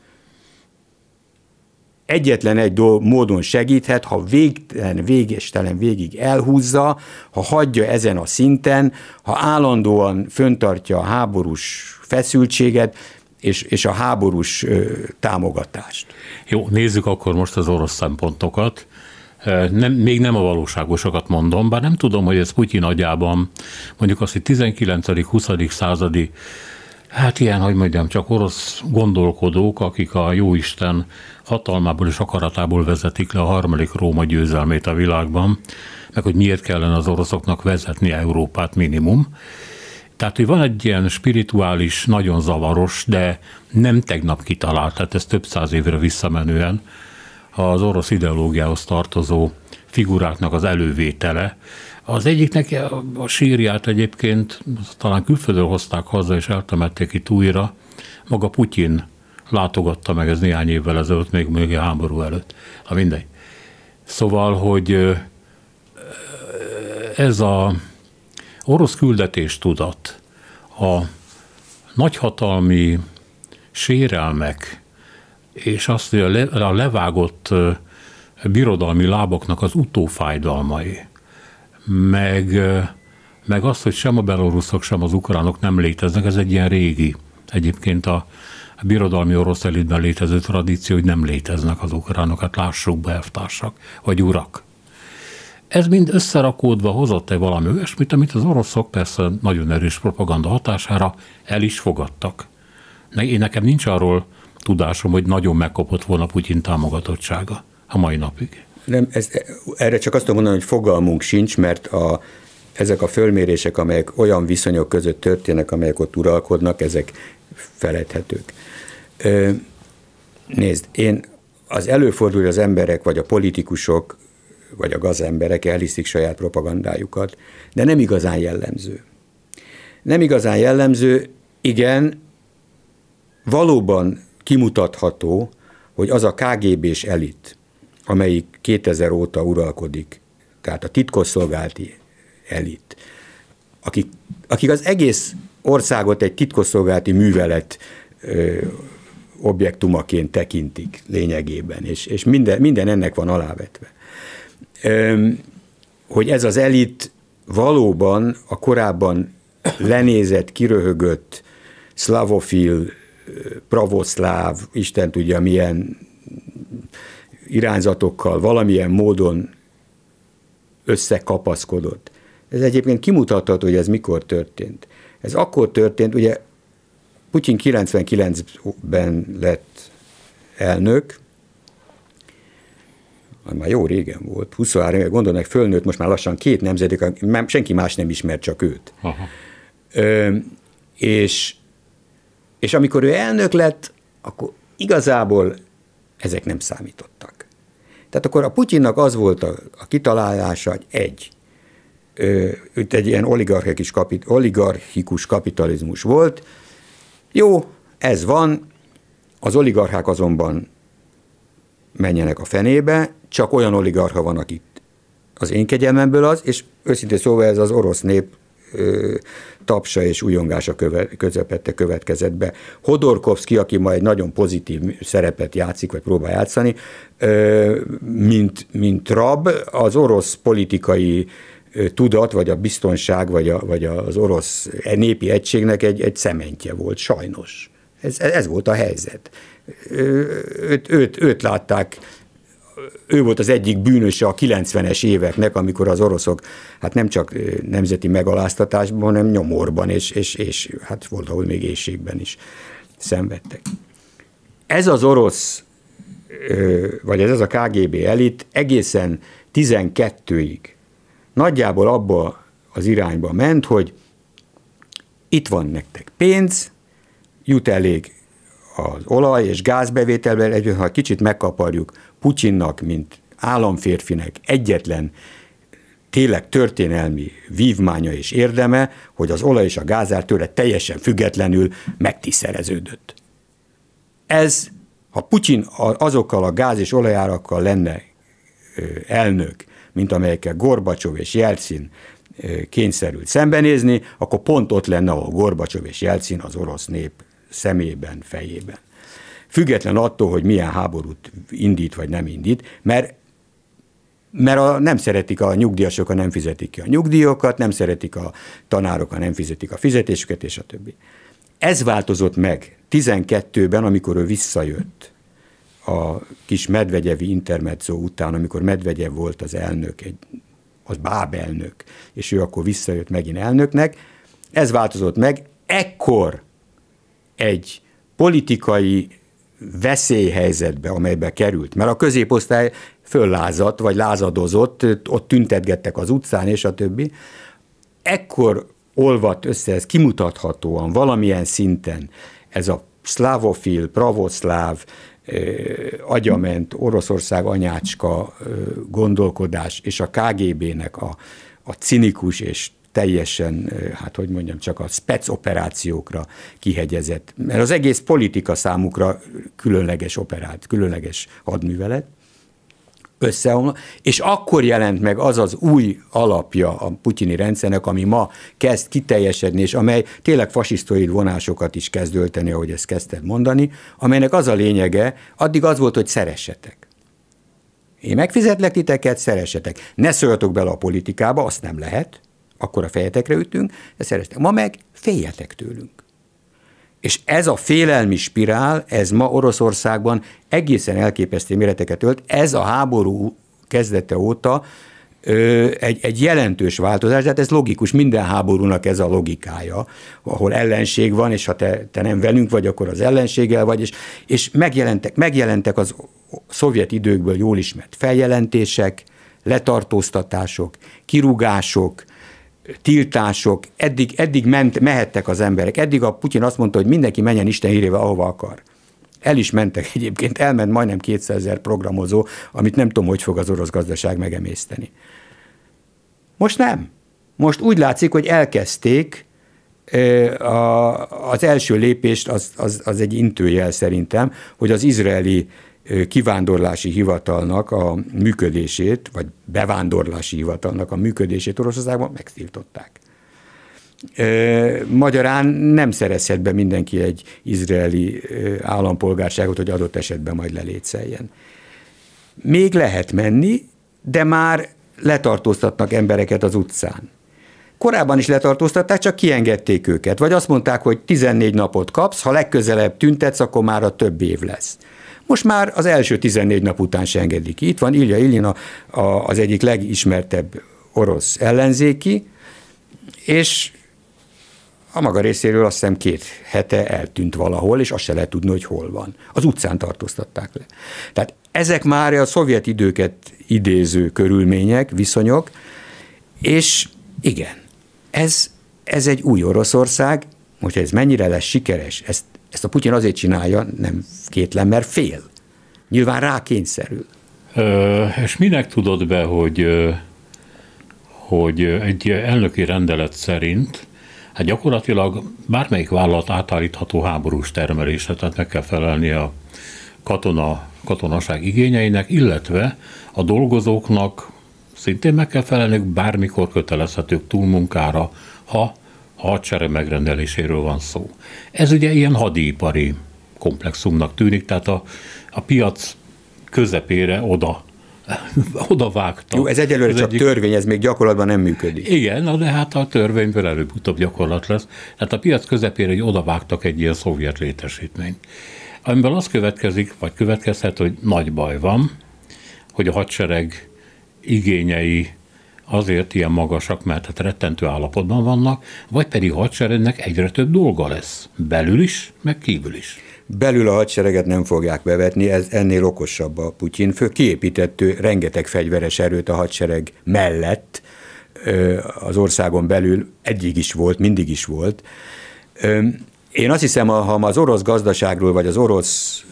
egyetlen egy módon segíthet, ha végtelen, végestelen végig elhúzza, ha hagyja ezen a szinten, ha állandóan föntartja a háborús feszültséget, és, és a háborús ö, támogatást. Jó, nézzük akkor most az orosz szempontokat. Nem, még nem a valóságosokat mondom, bár nem tudom, hogy ez Putyin agyában, mondjuk azt, hogy 19.-20. századi Hát ilyen, hogy mondjam, csak orosz gondolkodók, akik a jóisten hatalmából és akaratából vezetik le a harmadik Róma győzelmét a világban, meg hogy miért kellene az oroszoknak vezetni Európát minimum. Tehát, hogy van egy ilyen spirituális, nagyon zavaros, de nem tegnap kitalált, tehát ez több száz évre visszamenően az orosz ideológiához tartozó figuráknak az elővétele, az egyiknek a sírját egyébként talán külföldről hozták haza, és eltemették itt újra. Maga Putyin látogatta meg ez néhány évvel ezelőtt, még, még a háború előtt. Ha mindegy. Szóval, hogy ez a orosz küldetés tudat, a nagyhatalmi sérelmek, és azt, hogy a levágott birodalmi láboknak az utófájdalmai, meg, meg azt, hogy sem a beloruszok, sem az ukránok nem léteznek, ez egy ilyen régi, egyébként a, a birodalmi orosz elitben létező tradíció, hogy nem léteznek az ukránok, hát lássuk be, elvtársak, vagy urak. Ez mind összerakódva hozott-e valami olyasmit, amit az oroszok persze nagyon erős propaganda hatására el is fogadtak. Én nekem nincs arról tudásom, hogy nagyon megkapott volna Putyin támogatottsága a mai napig. Nem, ez, erre csak azt tudom mondani, hogy fogalmunk sincs, mert a, ezek a fölmérések, amelyek olyan viszonyok között történnek, amelyek ott uralkodnak, ezek feledhetők. Ö, nézd, én az előfordul, hogy az emberek, vagy a politikusok, vagy a gazemberek elhiszik saját propagandájukat, de nem igazán jellemző. Nem igazán jellemző, igen, valóban kimutatható, hogy az a KGB-s elit, amelyik 2000 óta uralkodik, tehát a titkosszolgálati elit, akik, akik az egész országot egy titkosszolgálati művelet objektumaként tekintik lényegében, és, és minden, minden ennek van alávetve. Hogy ez az elit valóban a korábban lenézett, kiröhögött, szlavofil, pravoszláv, Isten tudja milyen irányzatokkal valamilyen módon összekapaszkodott. Ez egyébként kimutatható, hogy ez mikor történt. Ez akkor történt, ugye Putyin 99-ben lett elnök, már jó régen volt, 23 éve, gondolom, fölnőtt most már lassan két nemzedék, senki más nem ismer, csak őt. Aha. Ö, és, és amikor ő elnök lett, akkor igazából ezek nem számítottak. Tehát akkor a Putyinnak az volt a, a kitalálása, hogy egy, itt egy ilyen oligarchikus, kapit, oligarchikus kapitalizmus volt. Jó, ez van, az oligarchák azonban menjenek a fenébe, csak olyan oligarcha van, akit az én kegyelmemből az, és őszintén szóval ez az orosz nép tapsa és újongása köve, közepette következett be. Hodorkovszki, aki majd nagyon pozitív szerepet játszik, vagy próbál játszani, mint, mint rab, az orosz politikai tudat, vagy a biztonság, vagy, a, vagy az orosz népi egységnek egy, egy szementje volt, sajnos. Ez, ez volt a helyzet. Őt, őt, őt látták ő volt az egyik bűnöse a 90-es éveknek, amikor az oroszok hát nem csak nemzeti megaláztatásban, hanem nyomorban, és, és, és hát volt, ahol még éjségben is szenvedtek. Ez az orosz, vagy ez az a KGB elit egészen 12-ig nagyjából abba az irányba ment, hogy itt van nektek pénz, jut elég az olaj és gázbevételben, egyébként ha kicsit megkaparjuk Putyinnak, mint államférfinek egyetlen tényleg történelmi vívmánya és érdeme, hogy az olaj és a gázár tőle teljesen függetlenül megtiszereződött. Ez, ha Putyin azokkal a gáz és olajárakkal lenne elnök, mint amelyekkel Gorbacsov és Jelcin kényszerült szembenézni, akkor pont ott lenne, ahol Gorbacsov és Jelcin az orosz nép szemében, fejében. Független attól, hogy milyen háborút indít vagy nem indít, mert mert a, nem szeretik a nyugdíjasok, nem fizetik ki a nyugdíjokat, nem szeretik a tanárok, nem fizetik a fizetésüket, és a többi. Ez változott meg 12-ben, amikor ő visszajött a kis Medvegyevi intermezzo után, amikor Medvegyev volt az elnök, egy, az báb elnök, és ő akkor visszajött megint elnöknek. Ez változott meg. Ekkor egy politikai veszélyhelyzetbe, amelybe került, mert a középosztály föllázadt, vagy lázadozott, ott tüntetgettek az utcán, és a többi. Ekkor olvadt össze, ez kimutathatóan valamilyen szinten ez a szlávofil, pravoszláv, agyament Oroszország anyácska gondolkodás és a KGB-nek a, a cinikus és teljesen, hát hogy mondjam, csak a spec operációkra kihegyezett, mert az egész politika számukra különleges operát, különleges hadművelet, összeomlott, és akkor jelent meg az az új alapja a putyini rendszernek, ami ma kezd kiteljesedni, és amely tényleg fasisztoid vonásokat is kezd ölteni, ahogy ezt kezdted mondani, amelynek az a lényege, addig az volt, hogy szeressetek. Én megfizetlek titeket, szeressetek. Ne szóljatok bele a politikába, azt nem lehet, akkor a fejetekre ütünk, de szereztek. Ma meg féljetek tőlünk. És ez a félelmi spirál, ez ma Oroszországban egészen elképesztő méreteket ölt. Ez a háború kezdete óta ö, egy, egy jelentős változás, tehát ez logikus, minden háborúnak ez a logikája, ahol ellenség van, és ha te, te nem velünk vagy, akkor az ellenséggel vagy, és, és megjelentek, megjelentek az szovjet időkből jól ismert feljelentések, letartóztatások, kirúgások, tiltások, eddig, eddig ment, mehettek az emberek. Eddig a Putyin azt mondta, hogy mindenki menjen Isten hírével, ahova akar. El is mentek egyébként, elment majdnem 200 ezer programozó, amit nem tudom, hogy fog az orosz gazdaság megemészteni. Most nem. Most úgy látszik, hogy elkezdték az első lépést, az, az, az egy intőjel szerintem, hogy az izraeli kivándorlási hivatalnak a működését, vagy bevándorlási hivatalnak a működését Oroszországban megtiltották. Magyarán nem szerezhet be mindenki egy izraeli állampolgárságot, hogy adott esetben majd lelétszeljen. Még lehet menni, de már letartóztatnak embereket az utcán. Korábban is letartóztatták, csak kiengedték őket. Vagy azt mondták, hogy 14 napot kapsz, ha legközelebb tüntetsz, akkor már a több év lesz. Most már az első 14 nap után se engedik. Itt van Ilja Iljina, az egyik legismertebb orosz ellenzéki, és a maga részéről azt hiszem két hete eltűnt valahol, és azt se lehet tudni, hogy hol van. Az utcán tartóztatták le. Tehát ezek már a szovjet időket idéző körülmények, viszonyok, és igen, ez, ez egy új Oroszország, most ez mennyire lesz sikeres, ezt ezt a Putyin azért csinálja, nem kétlen, mert fél. Nyilván rá kényszerül. Ö, és minek tudod be, hogy, hogy egy elnöki rendelet szerint hát gyakorlatilag bármelyik vállalat átállítható háborús termelésre, tehát meg kell felelni a katona, katonaság igényeinek, illetve a dolgozóknak szintén meg kell felelniük, bármikor kötelezhetők túlmunkára, ha a hadsereg megrendeléséről van szó. Ez ugye ilyen hadipari komplexumnak tűnik, tehát a, a piac közepére oda oda vágta. Jó, ez egyelőre ez csak egyik... törvény, ez még gyakorlatban nem működik. Igen, de hát a törvényből előbb-utóbb gyakorlat lesz. Tehát a piac közepére hogy oda vágtak egy ilyen szovjet létesítményt. Amiből az következik, vagy következhet, hogy nagy baj van, hogy a hadsereg igényei azért ilyen magasak, mert hát rettentő állapotban vannak, vagy pedig a hadseregnek egyre több dolga lesz, belül is, meg kívül is. Belül a hadsereget nem fogják bevetni, ez ennél okosabb a Putyin. Fő kiépített rengeteg fegyveres erőt a hadsereg mellett, az országon belül eddig is volt, mindig is volt. Én azt hiszem, ha az orosz gazdaságról, vagy az orosz,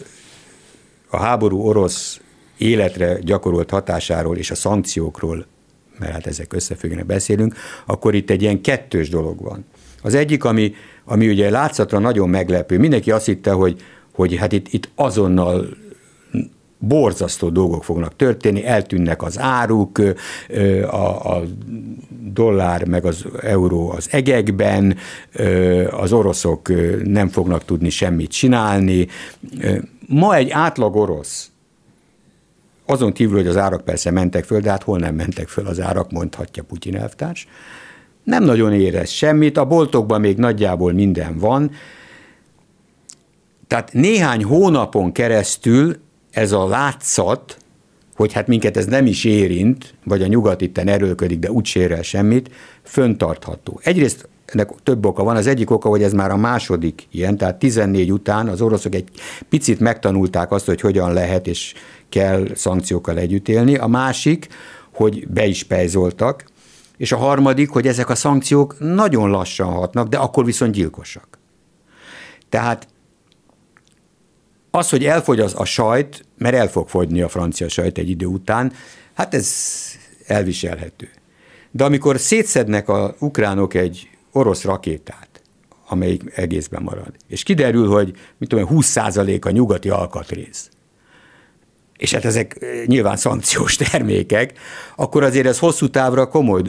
a háború orosz életre gyakorolt hatásáról és a szankciókról, mert hát ezek összefüggnek beszélünk, akkor itt egy ilyen kettős dolog van. Az egyik, ami, ami ugye látszatra nagyon meglepő, mindenki azt hitte, hogy, hogy hát itt, itt azonnal borzasztó dolgok fognak történni, eltűnnek az áruk, a, a dollár meg az euró az egekben, az oroszok nem fognak tudni semmit csinálni. Ma egy átlag orosz, azon kívül, hogy az árak persze mentek föl, de hát hol nem mentek föl az árak, mondhatja Putyin elvtárs, nem nagyon érez semmit, a boltokban még nagyjából minden van, tehát néhány hónapon keresztül ez a látszat, hogy hát minket ez nem is érint, vagy a nyugat itten erőlködik, de úgy sérel semmit, föntartható. Egyrészt ennek több oka van. Az egyik oka, hogy ez már a második ilyen, tehát 14 után az oroszok egy picit megtanulták azt, hogy hogyan lehet és kell szankciókkal együtt élni. A másik, hogy be is pejzoltak, és a harmadik, hogy ezek a szankciók nagyon lassan hatnak, de akkor viszont gyilkosak. Tehát az, hogy elfogy az a sajt, mert el fog fogyni a francia sajt egy idő után, hát ez elviselhető. De amikor szétszednek a ukránok egy orosz rakétát, amelyik egészben marad, és kiderül, hogy mit tudom, 20% a nyugati alkatrész, és hát ezek nyilván szankciós termékek, akkor azért ez hosszú távra komoly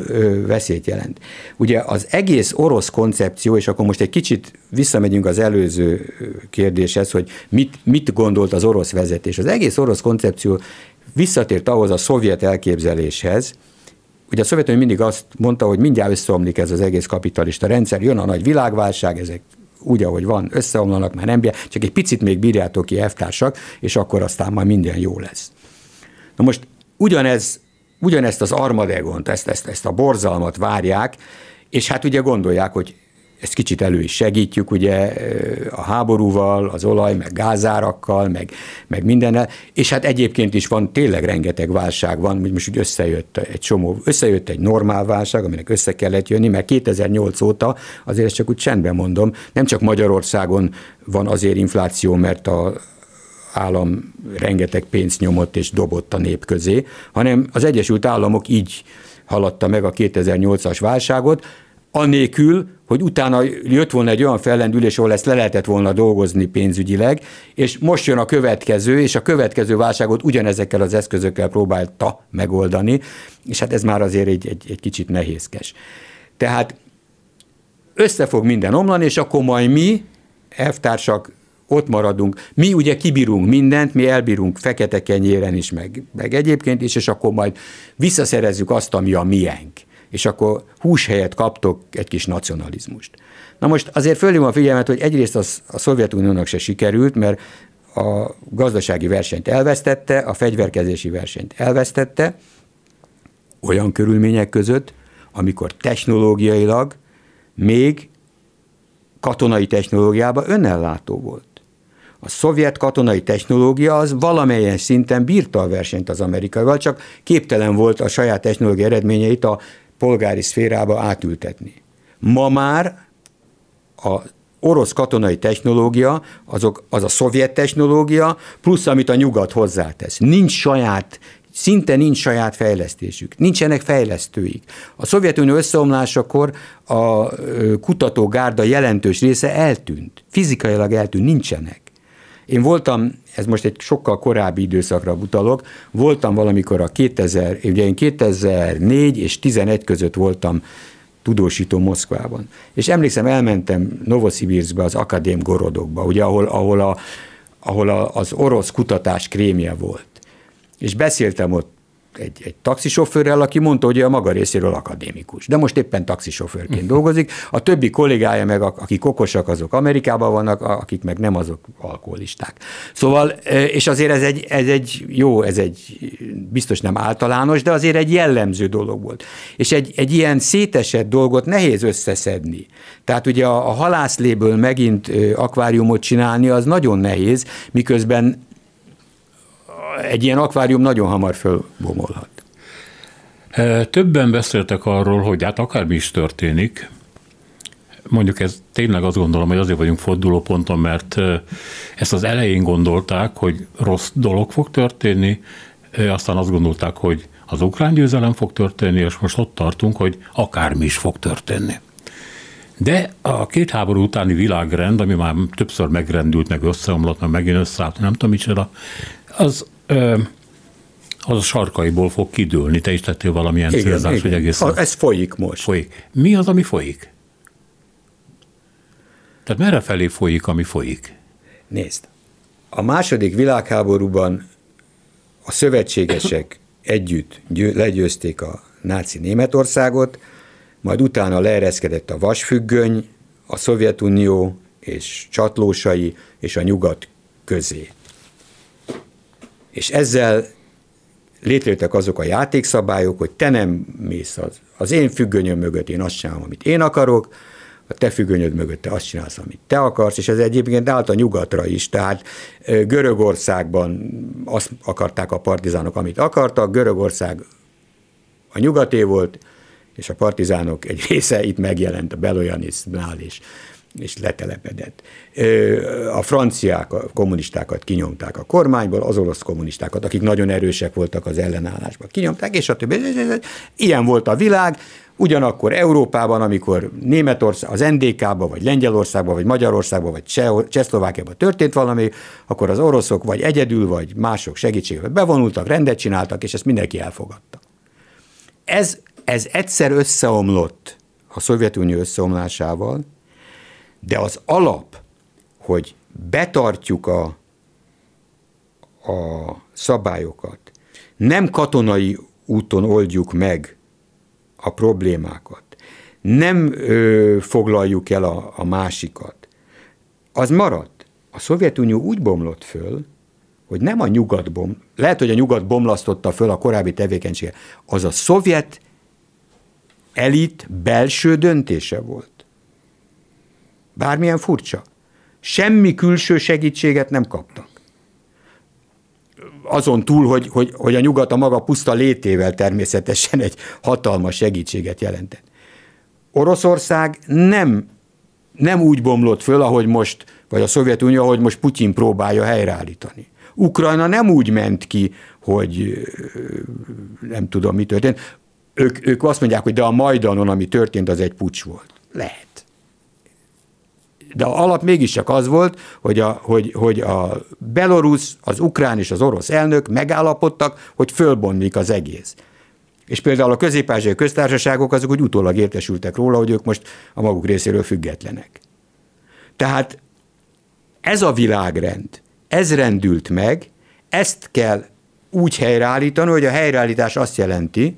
veszélyt jelent. Ugye az egész orosz koncepció, és akkor most egy kicsit visszamegyünk az előző kérdéshez, hogy mit, mit gondolt az orosz vezetés. Az egész orosz koncepció visszatért ahhoz a szovjet elképzeléshez, Ugye a Szovjetunió mindig azt mondta, hogy mindjárt összeomlik ez az egész kapitalista rendszer, jön a nagy világválság, ezek úgy, ahogy van, összeomlanak, már nem csak egy picit még bírjátok ki elvtársak, és akkor aztán majd minden jó lesz. Na most ugyanez, ugyanezt az armadegont, ezt, ezt, ezt a borzalmat várják, és hát ugye gondolják, hogy ezt kicsit elő is segítjük, ugye a háborúval, az olaj, meg gázárakkal, meg, meg mindennel, és hát egyébként is van, tényleg rengeteg válság van, most úgy összejött egy csomó, összejött egy normál válság, aminek össze kellett jönni, mert 2008 óta, azért ezt csak úgy csendben mondom, nem csak Magyarországon van azért infláció, mert a állam rengeteg pénzt nyomott és dobott a nép közé, hanem az Egyesült Államok így haladta meg a 2008-as válságot, anélkül, hogy utána jött volna egy olyan fellendülés, ahol ezt le lehetett volna dolgozni pénzügyileg, és most jön a következő, és a következő válságot ugyanezekkel az eszközökkel próbálta megoldani, és hát ez már azért egy, egy, egy kicsit nehézkes. Tehát össze fog minden omlani, és akkor majd mi, elvtársak, ott maradunk. Mi ugye kibírunk mindent, mi elbírunk fekete kenyéren is, meg, meg egyébként is, és akkor majd visszaszerezzük azt, ami a miénk és akkor hús helyett kaptok egy kis nacionalizmust. Na most azért fölhívom a figyelmet, hogy egyrészt az, a Szovjetuniónak se sikerült, mert a gazdasági versenyt elvesztette, a fegyverkezési versenyt elvesztette, olyan körülmények között, amikor technológiailag még katonai technológiában önellátó volt. A szovjet katonai technológia az valamelyen szinten bírta a versenyt az amerikaival, csak képtelen volt a saját technológia eredményeit a polgári szférába átültetni. Ma már a orosz katonai technológia, azok, az a szovjet technológia, plusz amit a nyugat hozzátesz. Nincs saját szinte nincs saját fejlesztésük, nincsenek fejlesztőik. A Szovjetunió összeomlásakor a kutatógárda jelentős része eltűnt, fizikailag eltűnt, nincsenek. Én voltam, ez most egy sokkal korábbi időszakra utalok, voltam valamikor a 2000, ugye én 2004 és 11 között voltam tudósító Moszkvában. És emlékszem, elmentem Novosibirskbe, az Akadém Gorodokba, ugye, ahol, ahol, a, ahol a, az orosz kutatás krémje volt. És beszéltem ott egy, egy taxisofőrrel, aki mondta, hogy ő a maga részéről akadémikus, de most éppen taxisofőrként dolgozik. A többi kollégája meg, akik okosak, azok Amerikában vannak, akik meg nem, azok alkoholisták. Szóval, e, és azért ez egy, ez egy jó, ez egy biztos nem általános, de azért egy jellemző dolog volt. És egy, egy ilyen szétesett dolgot nehéz összeszedni. Tehát ugye a, a halászléből megint akváriumot csinálni, az nagyon nehéz, miközben egy ilyen akvárium nagyon hamar fölbomolhat. Többen beszéltek arról, hogy hát akármi is történik, mondjuk ez tényleg azt gondolom, hogy azért vagyunk fordulóponton, mert ezt az elején gondolták, hogy rossz dolog fog történni, aztán azt gondolták, hogy az ukrán győzelem fog történni, és most ott tartunk, hogy akármi is fog történni. De a két háború utáni világrend, ami már többször megrendült, meg összeomlott, meg megint összeállt, nem tudom micsoda, az az a sarkaiból fog kidőlni. Te is tettél valamilyen igen, célzás, igen. hogy egészen... Ez folyik most. Folyik. Mi az, ami folyik? Tehát merre felé folyik, ami folyik? Nézd, a második világháborúban a szövetségesek együtt legyőzték a náci Németországot, majd utána leereszkedett a vasfüggöny, a Szovjetunió és csatlósai és a nyugat közé. És ezzel létrejöttek azok a játékszabályok, hogy te nem mész az, az én függönyöm mögött, én azt csinálom, amit én akarok, a te függönyöd mögött te azt csinálsz, amit te akarsz, és ez egyébként állt a nyugatra is, tehát Görögországban azt akarták a partizánok, amit akartak, Görögország a nyugaté volt, és a partizánok egy része itt megjelent a Beloyanisnál, és és letelepedett. A franciák, a kommunistákat kinyomták a kormányból, az orosz kommunistákat, akik nagyon erősek voltak az ellenállásban, kinyomták, és a többi. Ilyen volt a világ, Ugyanakkor Európában, amikor Németország, az NDK-ba, vagy Lengyelországban, vagy Magyarországban, vagy Csehszlovákiában történt valami, akkor az oroszok vagy egyedül, vagy mások segítségével bevonultak, rendet csináltak, és ezt mindenki elfogadta. Ez, ez egyszer összeomlott a Szovjetunió összeomlásával, de az alap, hogy betartjuk a, a szabályokat, nem katonai úton oldjuk meg a problémákat, nem ö, foglaljuk el a, a másikat, az maradt. A Szovjetunió úgy bomlott föl, hogy nem a nyugat bom, lehet, hogy a nyugat bomlasztotta föl a korábbi tevékenysége, az a szovjet elit belső döntése volt. Bármilyen furcsa. Semmi külső segítséget nem kaptak. Azon túl, hogy, hogy, hogy a nyugat a maga puszta létével természetesen egy hatalmas segítséget jelentett. Oroszország nem, nem úgy bomlott föl, ahogy most, vagy a Szovjetunió, ahogy most Putyin próbálja helyreállítani. Ukrajna nem úgy ment ki, hogy nem tudom, mi történt. Ők, ők azt mondják, hogy de a Majdanon, ami történt, az egy pucs volt. Lehet de a alap mégiscsak az volt, hogy a, hogy, hogy a belorusz, az ukrán és az orosz elnök megállapodtak, hogy fölbomlik az egész. És például a közép köztársaságok azok úgy utólag értesültek róla, hogy ők most a maguk részéről függetlenek. Tehát ez a világrend, ez rendült meg, ezt kell úgy helyreállítani, hogy a helyreállítás azt jelenti,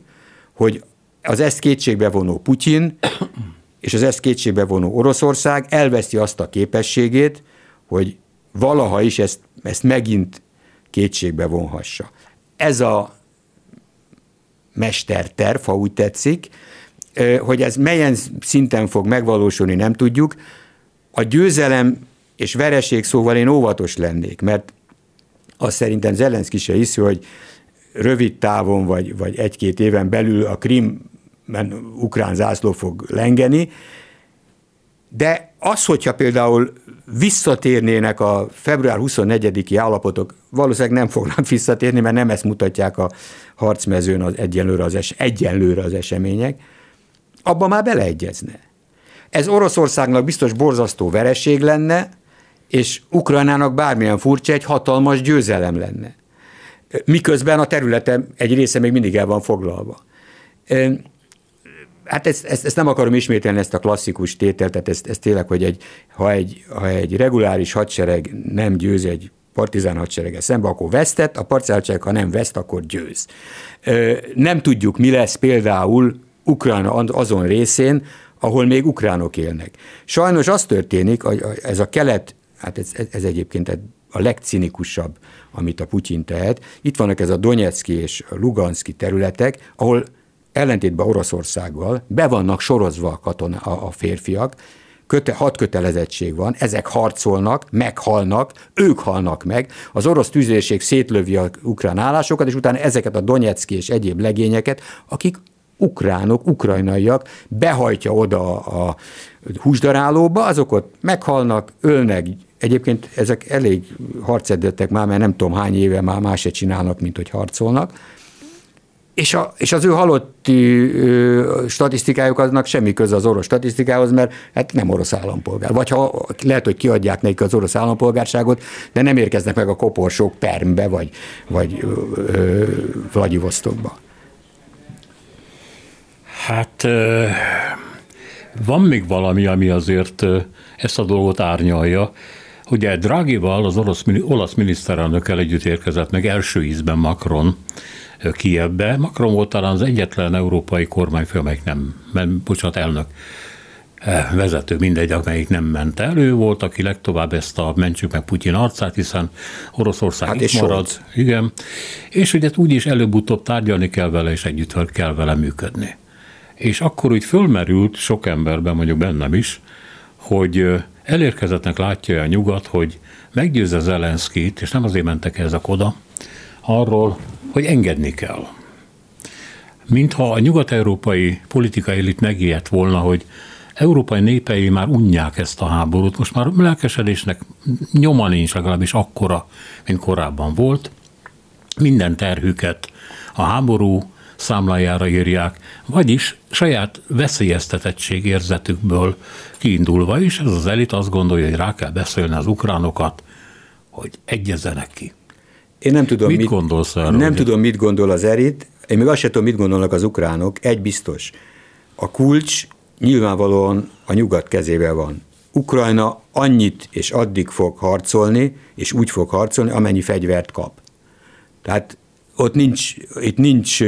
hogy az ezt kétségbe vonó Putyin és az ezt kétségbe vonó Oroszország elveszi azt a képességét, hogy valaha is ezt, ezt megint kétségbe vonhassa. Ez a mesterterv, ha úgy tetszik, hogy ez melyen szinten fog megvalósulni, nem tudjuk. A győzelem és vereség szóval én óvatos lennék, mert azt szerintem Zelenszky se hiszi, hogy rövid távon vagy, vagy egy-két éven belül a Krim mert ukrán zászló fog lengeni, de az, hogyha például visszatérnének a február 24-i állapotok, valószínűleg nem fognak visszatérni, mert nem ezt mutatják a harcmezőn az egyenlőre az, es, egyenlőre az események, abban már beleegyezne. Ez Oroszországnak biztos borzasztó vereség lenne, és Ukrajnának bármilyen furcsa egy hatalmas győzelem lenne. Miközben a területe egy része még mindig el van foglalva Hát ezt, ezt, ezt nem akarom ismételni, ezt a klasszikus tételt, tehát ez, ez tényleg, hogy egy, ha, egy, ha egy reguláris hadsereg nem győz egy partizán hadserege szembe, akkor vesztett, a partizán hadsereg, ha nem veszt, akkor győz. Nem tudjuk, mi lesz például Ukrajna azon részén, ahol még ukránok élnek. Sajnos az történik, hogy ez a kelet, hát ez, ez egyébként a legcinikusabb, amit a Putyin tehet. Itt vannak ez a Donetszki és Luganszki területek, ahol ellentétben Oroszországgal be vannak sorozva a, katona, a, a férfiak, köte, hat kötelezettség van, ezek harcolnak, meghalnak, ők halnak meg, az orosz tűzérség szétlövi a ukrán állásokat, és utána ezeket a Donetszki és egyéb legényeket, akik ukránok, ukrajnaiak behajtja oda a húsdarálóba, azok ott meghalnak, ölnek, Egyébként ezek elég harcedettek már, mert nem tudom hány éve már más se csinálnak, mint hogy harcolnak. És, a, és az ő halotti ö, statisztikájuk aznak semmi köze az orosz statisztikához, mert hát nem orosz állampolgár. Vagy ha lehet, hogy kiadják nekik az orosz állampolgárságot, de nem érkeznek meg a koporsók Permbe, vagy, vagy Vladivostokba. Hát van még valami, ami azért ezt a dolgot árnyalja. Ugye Dragival, az orosz, olasz miniszterelnökkel együtt érkezett meg első ízben Macron Kievbe. Macron volt talán az egyetlen európai kormányfő, amelyik nem, bocsánat, elnök, vezető, mindegy, amelyik nem ment el. Ő volt, aki legtovább ezt a mentsük meg Putyin arcát, hiszen Oroszország hát itt marad. Volt. Igen. És ugye úgy is előbb-utóbb tárgyalni kell vele, és együtt kell vele működni. És akkor úgy fölmerült sok emberben, mondjuk bennem is, hogy elérkezettnek látja a nyugat, hogy meggyőzze Zelenszkit, és nem azért mentek ezek oda, arról, hogy engedni kell. Mintha a nyugat-európai politikai elit megijedt volna, hogy európai népei már unják ezt a háborút, most már lelkesedésnek nyoma nincs legalábbis akkora, mint korábban volt. Minden terhüket a háború számlájára írják, vagyis saját veszélyeztetettség érzetükből kiindulva is, ez az elit azt gondolja, hogy rá kell beszélni az ukránokat, hogy egyezzenek ki. Én nem tudom, mit, mit gondolsz erről? Nem ugye? tudom, mit gondol az elit, én még azt sem tudom, mit gondolnak az ukránok. Egy biztos, a kulcs nyilvánvalóan a nyugat kezével van. Ukrajna annyit és addig fog harcolni, és úgy fog harcolni, amennyi fegyvert kap. Tehát ott nincs, itt nincs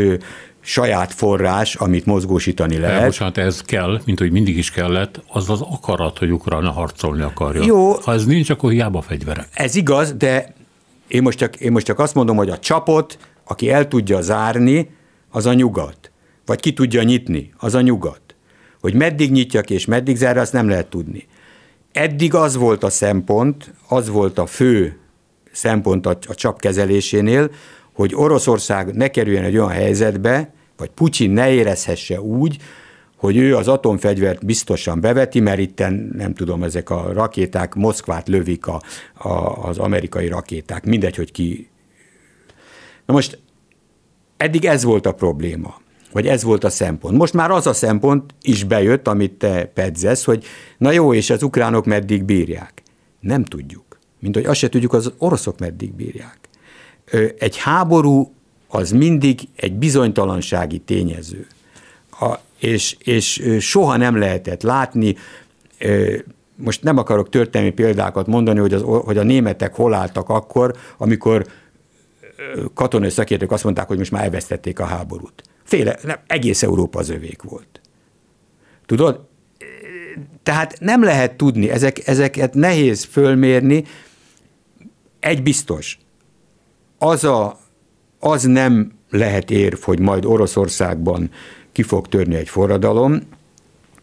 saját forrás, amit mozgósítani lehet. Bocsánat, ez kell, mint hogy mindig is kellett, az az akarat, hogy Ukrajna harcolni akarja. Jó. Ha ez nincs, akkor hiába fegyverek. Ez igaz, de én most, csak, én most csak azt mondom, hogy a csapot, aki el tudja zárni, az a nyugat. Vagy ki tudja nyitni, az a nyugat. Hogy meddig nyitja ki és meddig zárja, azt nem lehet tudni. Eddig az volt a szempont, az volt a fő szempont a, a csap kezelésénél, hogy Oroszország ne kerüljen egy olyan helyzetbe, vagy Putyin ne érezhesse úgy, hogy ő az atomfegyvert biztosan beveti, mert itt nem tudom, ezek a rakéták Moszkvát lövik a, a, az amerikai rakéták, mindegy, hogy ki. Na most eddig ez volt a probléma, vagy ez volt a szempont. Most már az a szempont is bejött, amit te pedzesz, hogy na jó, és az ukránok meddig bírják. Nem tudjuk. Mint hogy azt se tudjuk, az oroszok meddig bírják egy háború az mindig egy bizonytalansági tényező. A, és, és soha nem lehetett látni, most nem akarok történelmi példákat mondani, hogy, az, hogy a németek hol álltak akkor, amikor katonai szakértők azt mondták, hogy most már elvesztették a háborút. Féle, nem, egész Európa az övék volt. Tudod? Tehát nem lehet tudni, ezek, ezeket nehéz fölmérni. Egy biztos, az, a, az nem lehet érv, hogy majd Oroszországban ki fog törni egy forradalom,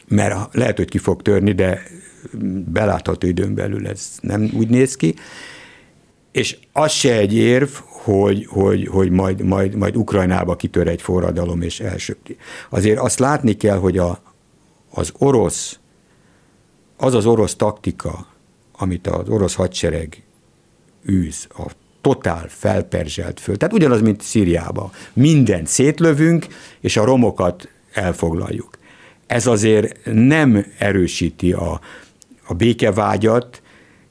mert lehet, hogy ki fog törni, de belátható időn belül ez nem úgy néz ki, és az se egy érv, hogy, hogy, hogy majd, majd, majd Ukrajnába kitör egy forradalom és elsöpti. Azért azt látni kell, hogy a, az orosz, az az orosz taktika, amit az orosz hadsereg űz, a totál felperzselt föl. Tehát ugyanaz, mint Szíriában. Mindent szétlövünk, és a romokat elfoglaljuk. Ez azért nem erősíti a, a békevágyat,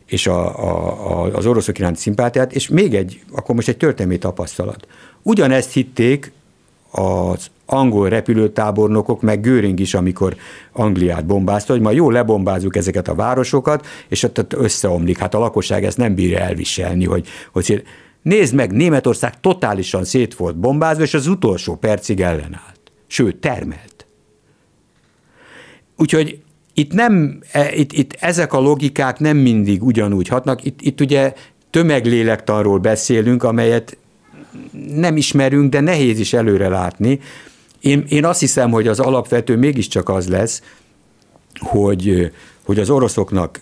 és a, a, a, az oroszok iránti szimpátiát, és még egy, akkor most egy történelmi tapasztalat. Ugyanezt hitték az angol repülőtábornokok, meg Göring is, amikor Angliát bombázta, hogy ma jó lebombázunk ezeket a városokat, és ott összeomlik. Hát a lakosság ezt nem bírja elviselni, hogy, hogy nézd meg, Németország totálisan szét volt bombázva, és az utolsó percig ellenállt. Sőt, termelt. Úgyhogy itt, nem, e, itt, itt ezek a logikák nem mindig ugyanúgy hatnak. Itt, itt ugye tömeglélektanról beszélünk, amelyet nem ismerünk, de nehéz is előre látni. Én, én azt hiszem, hogy az alapvető mégiscsak az lesz, hogy, hogy az oroszoknak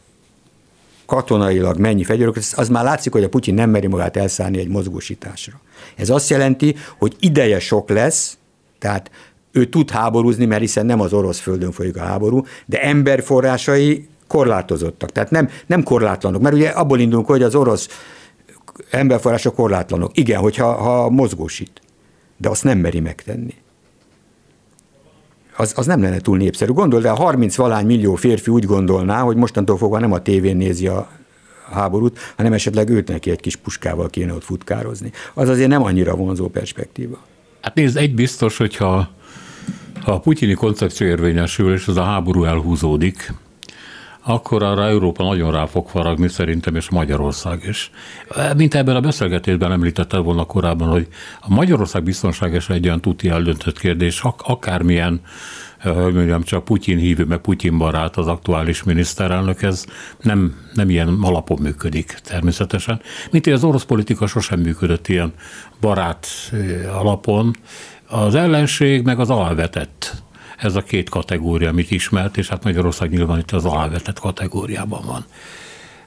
katonailag mennyi fegyverök, az már látszik, hogy a Putyin nem meri magát elszállni egy mozgósításra. Ez azt jelenti, hogy ideje sok lesz, tehát ő tud háborúzni, mert hiszen nem az orosz földön folyik a háború, de emberforrásai korlátozottak. Tehát nem, nem korlátlanok, mert ugye abból indulunk, hogy az orosz emberforrások korlátlanok. Igen, hogyha ha mozgósít, de azt nem meri megtenni. Az, az nem lenne túl népszerű. Gondold el, 30 valány millió férfi úgy gondolná, hogy mostantól fogva nem a tévén nézi a háborút, hanem esetleg őt neki egy kis puskával kéne ott futkározni. Az azért nem annyira vonzó perspektíva. Hát nézd, egy biztos, hogyha ha a putyini koncepció érvényesül, és ez a háború elhúzódik, akkor arra Európa nagyon rá fog faragni szerintem, és Magyarország is. Mint ebben a beszélgetésben említetted volna korábban, hogy a Magyarország biztonságos egy olyan tuti eldöntött kérdés, akármilyen hogy mondjam, csak Putyin hívő, meg Putyin barát az aktuális miniszterelnök, ez nem, nem ilyen alapon működik természetesen. Mint az orosz politika sosem működött ilyen barát alapon. Az ellenség meg az alvetett ez a két kategória, amit ismert, és hát Magyarország nyilván itt az alávetett kategóriában van.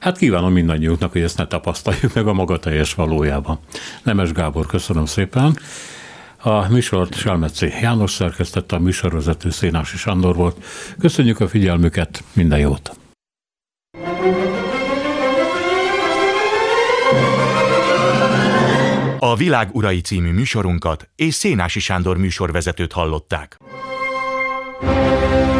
Hát kívánom mindannyiunknak, hogy ezt ne tapasztaljuk meg a maga teljes valójában. Nemes Gábor, köszönöm szépen. A műsort Selmeci János szerkesztette, a műsorvezető Szénási Sándor volt. Köszönjük a figyelmüket, minden jót! A Világ Urai című műsorunkat és Szénási Sándor műsorvezetőt hallották. Música